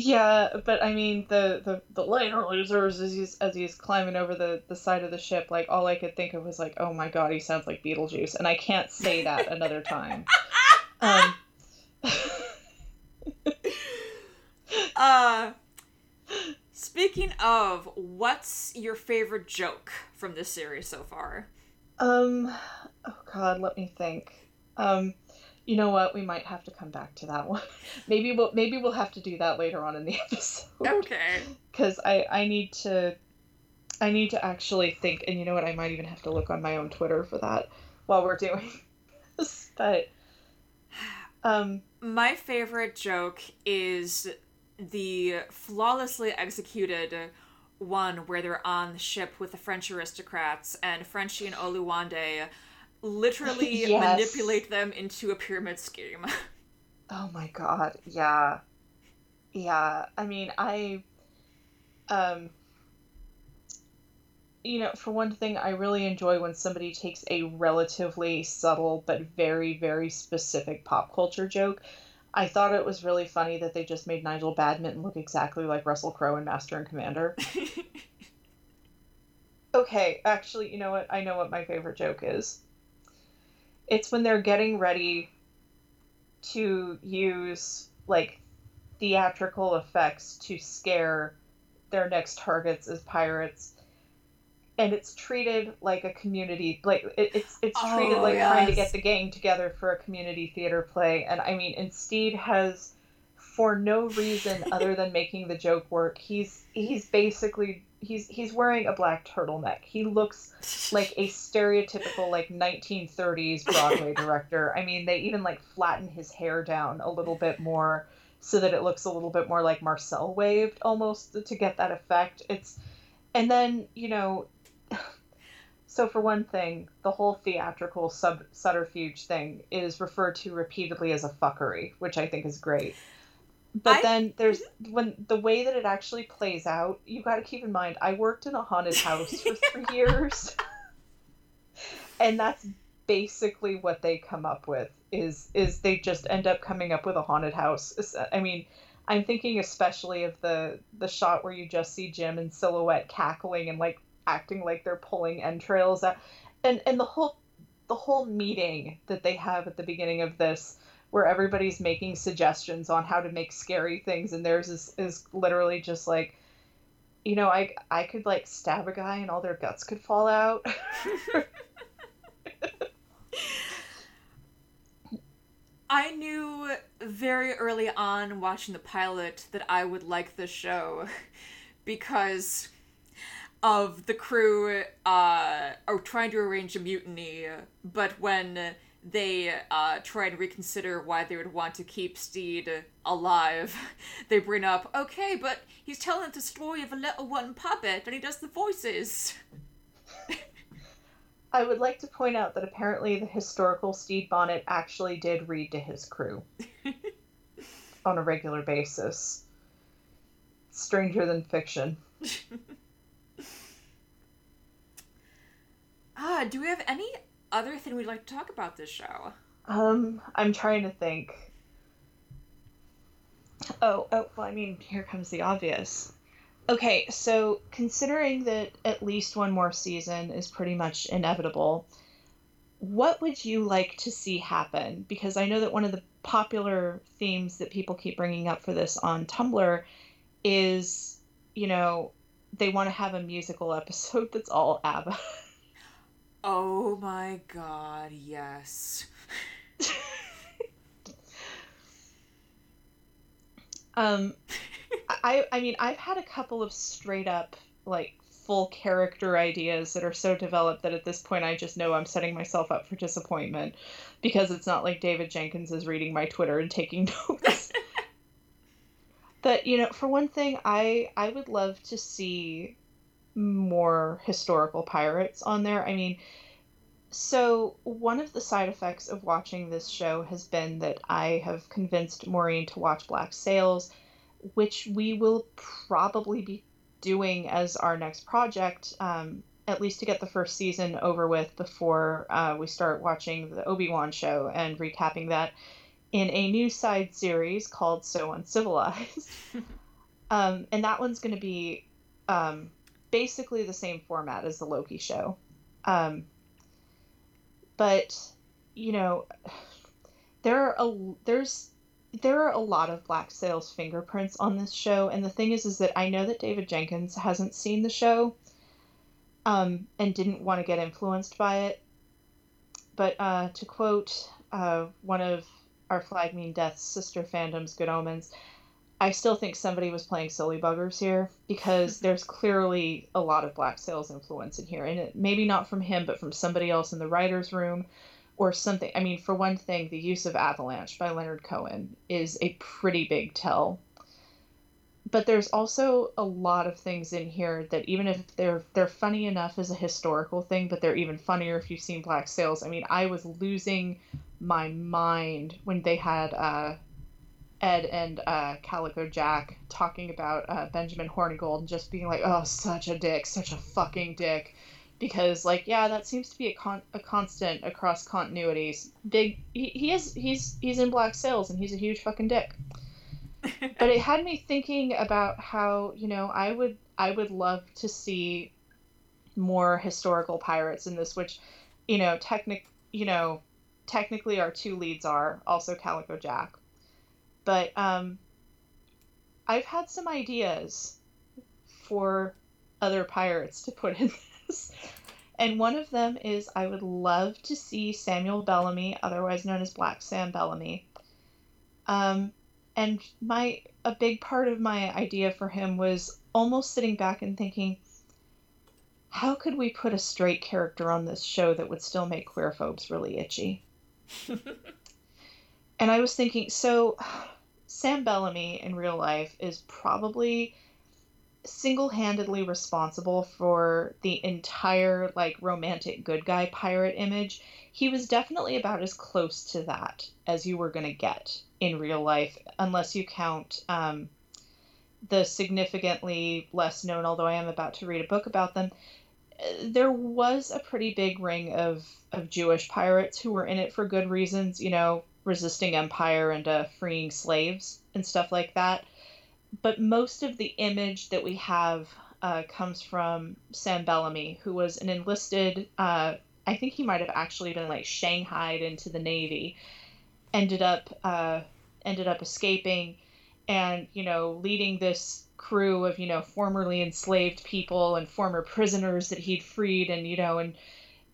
Yeah, but I mean the the the later losers as he's as he's climbing over the the side of the ship, like all I could think of was like, oh my god, he sounds like Beetlejuice, and I can't say that another time. Um, uh, speaking of, what's your favorite joke from this series so far? Um, oh God, let me think. Um, you know what? We might have to come back to that one. maybe we'll maybe we'll have to do that later on in the episode. Okay. Because I I need to I need to actually think, and you know what? I might even have to look on my own Twitter for that while we're doing this. But um, my favorite joke is the flawlessly executed one where they're on the ship with the French aristocrats and Frenchie and Oluwande literally yes. manipulate them into a pyramid scheme. oh my god, yeah. Yeah, I mean, I um you know, for one thing, I really enjoy when somebody takes a relatively subtle but very, very specific pop culture joke. I thought it was really funny that they just made Nigel Badminton look exactly like Russell Crowe in Master and Commander. okay, actually, you know what? I know what my favorite joke is. It's when they're getting ready to use, like, theatrical effects to scare their next targets as pirates and it's treated like a community like it, it's it's oh, treated like yes. trying to get the gang together for a community theater play and i mean and stede has for no reason other than making the joke work he's he's basically he's he's wearing a black turtleneck. He looks like a stereotypical like 1930s broadway director. I mean they even like flatten his hair down a little bit more so that it looks a little bit more like marcel waved almost to get that effect. It's and then you know so for one thing, the whole theatrical sub subterfuge thing is referred to repeatedly as a fuckery, which I think is great. But I... then there's mm-hmm. when the way that it actually plays out, you got to keep in mind I worked in a haunted house for 3 years. and that's basically what they come up with is is they just end up coming up with a haunted house. Uh, I mean, I'm thinking especially of the the shot where you just see Jim in silhouette cackling and like acting like they're pulling entrails out and and the whole the whole meeting that they have at the beginning of this where everybody's making suggestions on how to make scary things and theirs is, is literally just like you know i i could like stab a guy and all their guts could fall out. I knew very early on watching the pilot that I would like this show because of the crew uh, are trying to arrange a mutiny, but when they uh, try and reconsider why they would want to keep Stede alive, they bring up, okay, but he's telling the story of a little one puppet and he does the voices. I would like to point out that apparently the historical Stede Bonnet actually did read to his crew on a regular basis. Stranger than fiction. Ah, do we have any other thing we'd like to talk about this show? Um, I'm trying to think. Oh, oh, well, I mean, here comes the obvious. Okay, so considering that at least one more season is pretty much inevitable, what would you like to see happen? Because I know that one of the popular themes that people keep bringing up for this on Tumblr is, you know, they want to have a musical episode that's all ABBA. Oh my god, yes. um I I mean, I've had a couple of straight up like full character ideas that are so developed that at this point I just know I'm setting myself up for disappointment because it's not like David Jenkins is reading my Twitter and taking notes. but you know, for one thing, I I would love to see more historical pirates on there. I mean, so one of the side effects of watching this show has been that I have convinced Maureen to watch Black Sails, which we will probably be doing as our next project, um, at least to get the first season over with before uh, we start watching the Obi Wan show and recapping that in a new side series called So Uncivilized. um, and that one's going to be um, basically the same format as the Loki show. Um, but you know, there are a there's there are a lot of Black Sails fingerprints on this show, and the thing is, is that I know that David Jenkins hasn't seen the show, um, and didn't want to get influenced by it. But uh, to quote uh, one of our Flag Mean Death's sister fandoms, Good Omens, I still think somebody was playing silly buggers here because there's clearly a lot of Black Sails influence in here, and it, maybe not from him, but from somebody else in the writers' room or something. I mean, for one thing, the use of Avalanche by Leonard Cohen is a pretty big tell. But there's also a lot of things in here that even if they're they're funny enough as a historical thing, but they're even funnier if you've seen Black Sails. I mean, I was losing my mind when they had uh, Ed and uh, Calico Jack talking about uh, Benjamin Hornigold and just being like, "Oh, such a dick, such a fucking dick," because like, yeah, that seems to be a con- a constant across continuities. Big, he, he is he's he's in Black Sails and he's a huge fucking dick. but it had me thinking about how you know I would I would love to see more historical pirates in this, which you know technic you know technically our two leads are also Calico Jack but um, I've had some ideas for other pirates to put in this. And one of them is I would love to see Samuel Bellamy, otherwise known as Black Sam Bellamy. Um, and my a big part of my idea for him was almost sitting back and thinking, how could we put a straight character on this show that would still make queerphobes really itchy? and I was thinking, so Sam Bellamy in real life is probably single-handedly responsible for the entire like romantic good guy pirate image. He was definitely about as close to that as you were going to get in real life, unless you count um, the significantly less known, although I am about to read a book about them. There was a pretty big ring of, of Jewish pirates who were in it for good reasons. You know, resisting empire and uh, freeing slaves and stuff like that. But most of the image that we have uh, comes from Sam Bellamy, who was an enlisted. Uh, I think he might have actually been like shanghaied into the navy. Ended up uh, ended up escaping, and you know leading this crew of you know formerly enslaved people and former prisoners that he'd freed, and you know and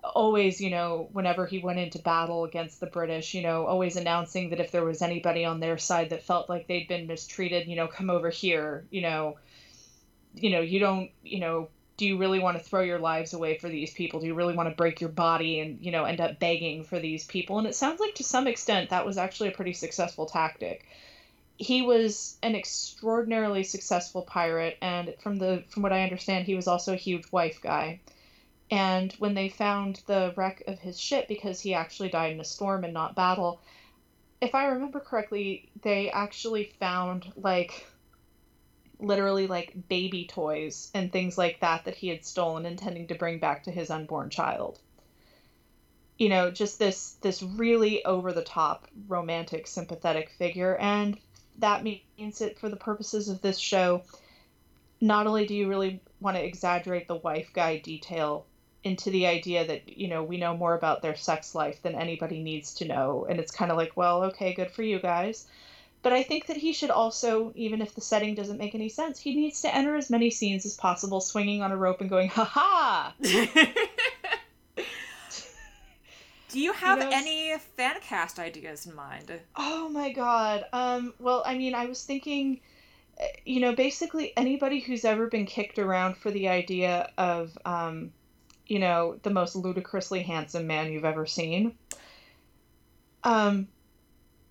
always, you know, whenever he went into battle against the British, you know, always announcing that if there was anybody on their side that felt like they'd been mistreated, you know, come over here, you know, you know, you don't, you know, do you really want to throw your lives away for these people? Do you really want to break your body and, you know, end up begging for these people? And it sounds like to some extent that was actually a pretty successful tactic. He was an extraordinarily successful pirate and from the from what I understand he was also a huge wife guy and when they found the wreck of his ship, because he actually died in a storm and not battle, if I remember correctly, they actually found like literally like baby toys and things like that that he had stolen intending to bring back to his unborn child. You know just this this really over the top romantic sympathetic figure. And that means that for the purposes of this show not only do you really want to exaggerate the wife guy detail into the idea that you know we know more about their sex life than anybody needs to know. And it's kind of like well okay good for you guys. But i think that he should also even if the setting doesn't make any sense he needs to enter as many scenes as possible swinging on a rope and going ha ha! Do you have you know, any fan cast ideas in mind? Oh my god. Um well i mean i was thinking eh, you know basically anybody who's ever been kicked around for the idea of um you know, the most ludicrously handsome man you've ever seen. Um,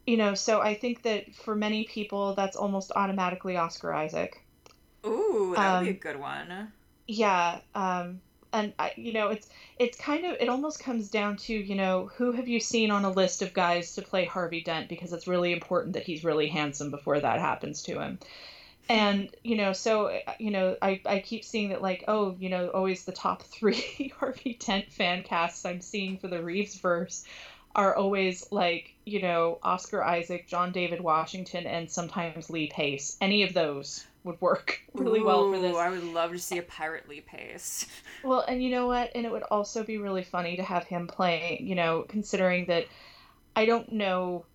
you know, so I think that for many people, that's almost automatically Oscar Isaac. Ooh, that would um, be a good one. Yeah, um, and I, you know, it's it's kind of it almost comes down to you know who have you seen on a list of guys to play Harvey Dent because it's really important that he's really handsome before that happens to him and you know so you know I, I keep seeing that like oh you know always the top three harvey dent fan casts i'm seeing for the reeves verse are always like you know oscar isaac john david washington and sometimes lee pace. Any of those would work really Ooh, well for this. I would love to see a pirate lee pace. Well and you know what? And it would also be really funny to have him play you know considering that i don't know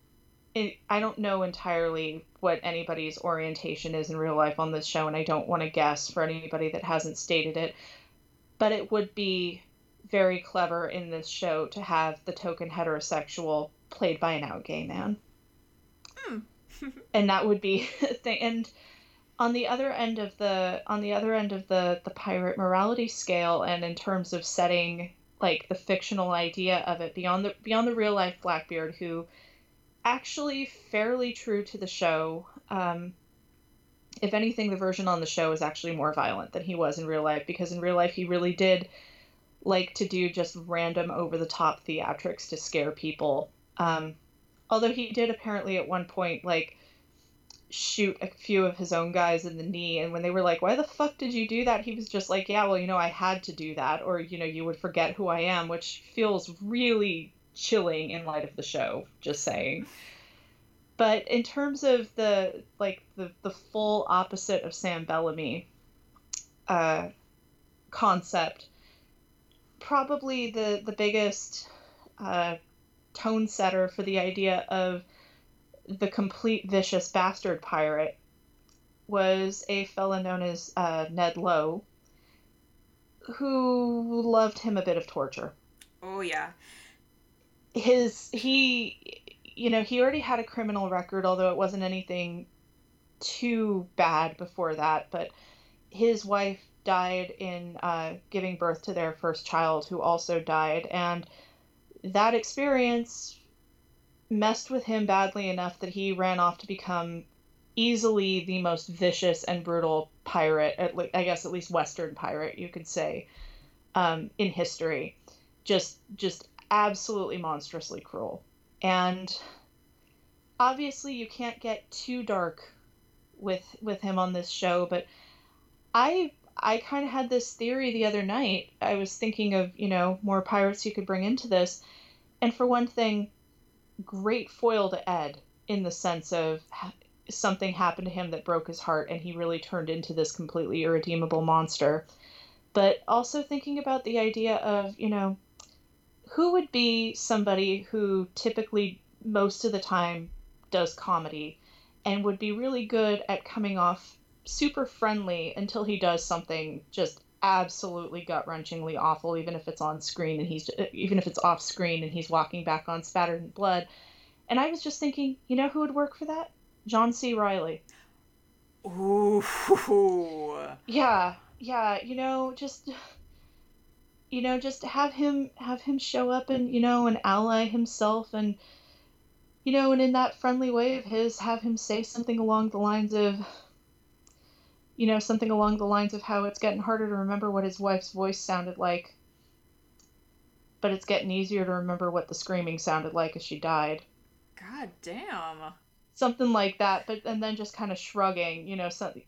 I don't know entirely what anybody's orientation is in real life on this show, and I don't want to guess for anybody that hasn't stated it. But it would be very clever in this show to have the token heterosexual played by an out gay man. Hmm. and that would be a thing. And on the other end of the on the other end of the the pirate morality scale, and in terms of setting like the fictional idea of it beyond the beyond the real life Blackbeard, who actually fairly true to the show. Um, if anything, the version on the show is actually more violent than he was in real life because in real life he really did like to do just random over the top theatrics to scare people. Um, although he did apparently at one point like shoot a few of his own guys in the knee and when they were like why the fuck did you do that he was just like yeah well you know i had to do that or you know you would forget who i am which feels really chilling in light of the show just saying but in terms of the like the the full opposite of sam bellamy uh concept probably the the biggest uh tone setter for the idea of the complete vicious bastard pirate was a fellow known as uh, Ned Low, who loved him a bit of torture. Oh yeah. His he, you know, he already had a criminal record, although it wasn't anything too bad before that. But his wife died in uh, giving birth to their first child, who also died, and that experience messed with him badly enough that he ran off to become easily the most vicious and brutal pirate, at le- I guess at least Western pirate, you could say, um, in history. Just, just absolutely monstrously cruel. And obviously, you can't get too dark with with him on this show, but I I kind of had this theory the other night. I was thinking of you know more pirates you could bring into this, and for one thing, great foil to Ed in the sense of something happened to him that broke his heart and he really turned into this completely irredeemable monster. But also thinking about the idea of, you know, who would be somebody who typically most of the time does comedy and would be really good at coming off super friendly until he does something just absolutely gut wrenchingly awful, even if it's on screen and he's even if it's off screen and he's walking back on spattered blood. And I was just thinking, you know who would work for that? John C. Reilly Ooh. Yeah, yeah. You know, just you know, just have him have him show up and you know and ally himself and you know, and in that friendly way of his, have him say something along the lines of you know, something along the lines of how it's getting harder to remember what his wife's voice sounded like, but it's getting easier to remember what the screaming sounded like as she died. God damn. Something like that, but and then just kind of shrugging, you know, something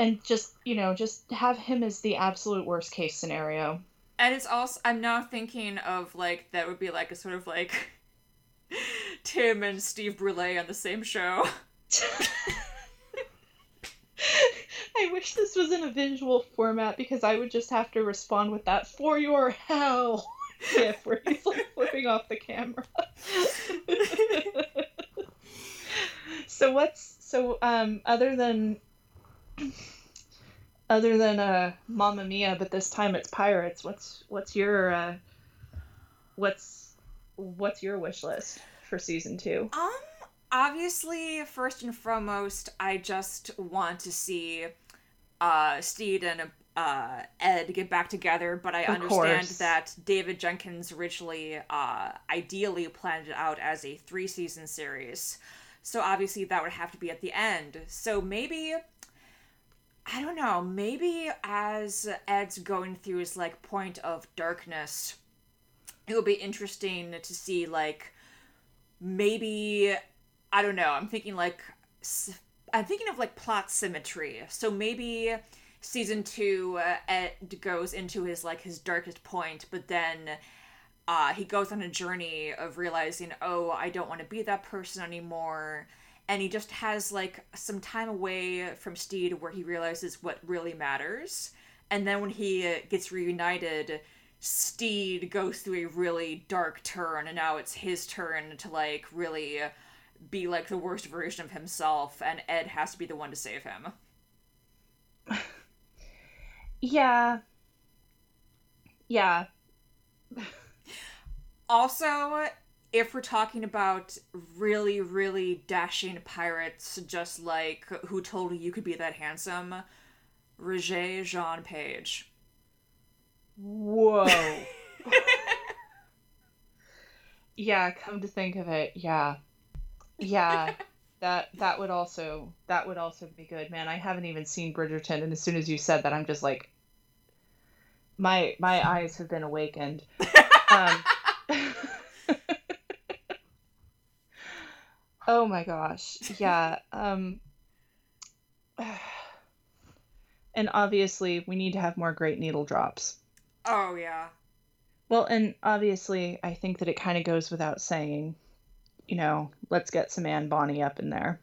and just, you know, just have him as the absolute worst case scenario. And it's also I'm now thinking of like that would be like a sort of like Tim and Steve Brule on the same show. I wish this was in a visual format because I would just have to respond with that for your hell gif where he's like flipping off the camera. so what's so um other than other than uh Mamma Mia, but this time it's pirates. What's what's your uh what's what's your wish list for season two? Um obviously, first and foremost, I just want to see uh, Stede and uh, Ed get back together, but I of understand course. that David Jenkins originally uh, ideally planned it out as a three season series. So obviously that would have to be at the end. So maybe I don't know, maybe as Ed's going through his like point of darkness, it will be interesting to see like maybe I don't know. I'm thinking like I'm thinking of like plot symmetry. So maybe season two, uh, Ed goes into his like his darkest point, but then uh, he goes on a journey of realizing, oh, I don't want to be that person anymore. And he just has like some time away from Stede where he realizes what really matters. And then when he uh, gets reunited, Stede goes through a really dark turn, and now it's his turn to like really be like the worst version of himself, and Ed has to be the one to save him. yeah. Yeah. also, if we're talking about really, really dashing pirates, just like who told you you could be that handsome, Regé-Jean Page. Whoa. yeah, come to think of it, yeah. Yeah. that that would also that would also be good, man. I haven't even seen Bridgerton and as soon as you said that I'm just like my my eyes have been awakened. um, oh my gosh. Yeah. Um and obviously we need to have more great needle drops. Oh yeah. Well, and obviously I think that it kind of goes without saying, you know, let's get some Anne Bonny up in there.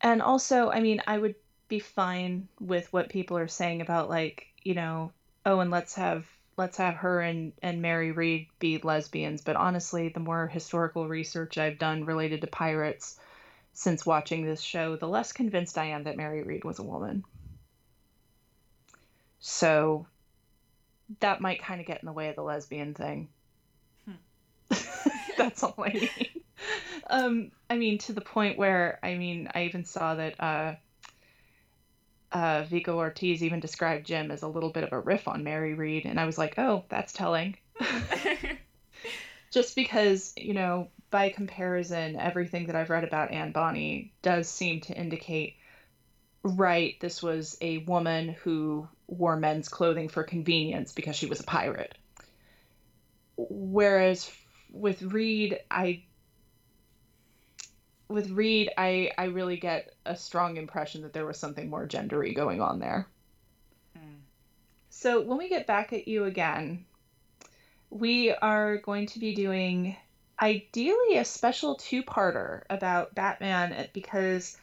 And also, I mean, I would be fine with what people are saying about like, you know, oh, and let's have let's have her and and Mary Read be lesbians, but honestly, the more historical research I've done related to pirates since watching this show, the less convinced I am that Mary Read was a woman. So that might kind of get in the way of the lesbian thing. Hmm. That's all I mean. um, I mean, to the point where, I mean, I even saw that uh, uh, Vico Ortiz even described Jim as a little bit of a riff on Mary Read, and I was like, oh, that's telling. Just because, you know, by comparison, everything that I've read about Anne Bonny does seem to indicate right, this was a woman who wore men's clothing for convenience because she was a pirate. Whereas with Read, I with Read, I I really get a strong impression that there was something more gendery going on there. Mm. So when we get back at you again, we are going to be doing ideally a special two-parter about Batman because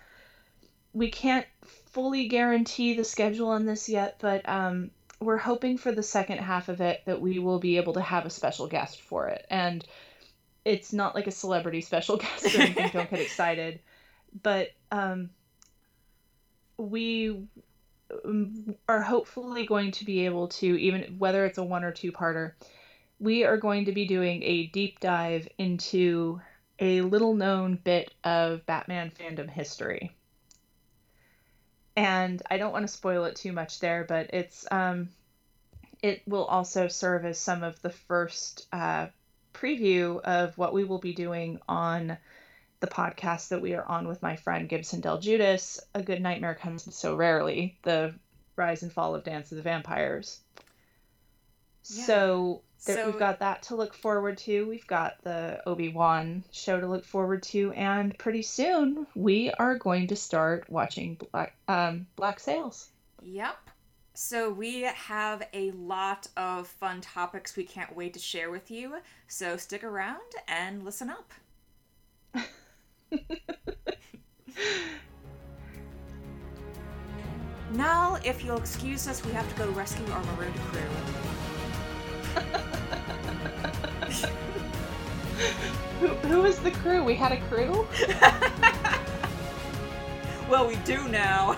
we can't fully guarantee the schedule on this yet, but um, we're hoping for the second half of it that we will be able to have a special guest for it. And it's not like a celebrity special guest or anything, don't get excited. But um, we um, are hopefully going to be able to, even whether it's a one or two parter, we are going to be doing a deep dive into a little known bit of Batman fandom history and I don't want to spoil it too much there, but it's um, it will also serve as some of the first uh, preview of what we will be doing on the podcast that we are on with my friend Gibson Del Judas. A Good Nightmare Comes So Rarely, the rise and fall of Dance of the Vampires. Yeah. So there, so, we've got that to look forward to. We've got the Obi Wan show to look forward to, and pretty soon we are going to start watching Black um, Black Sails. Yep. So we have a lot of fun topics we can't wait to share with you. So stick around and listen up. now, if you'll excuse us, we have to go rescue our marooned crew. who, who is the crew? We had a crew? well, we do now.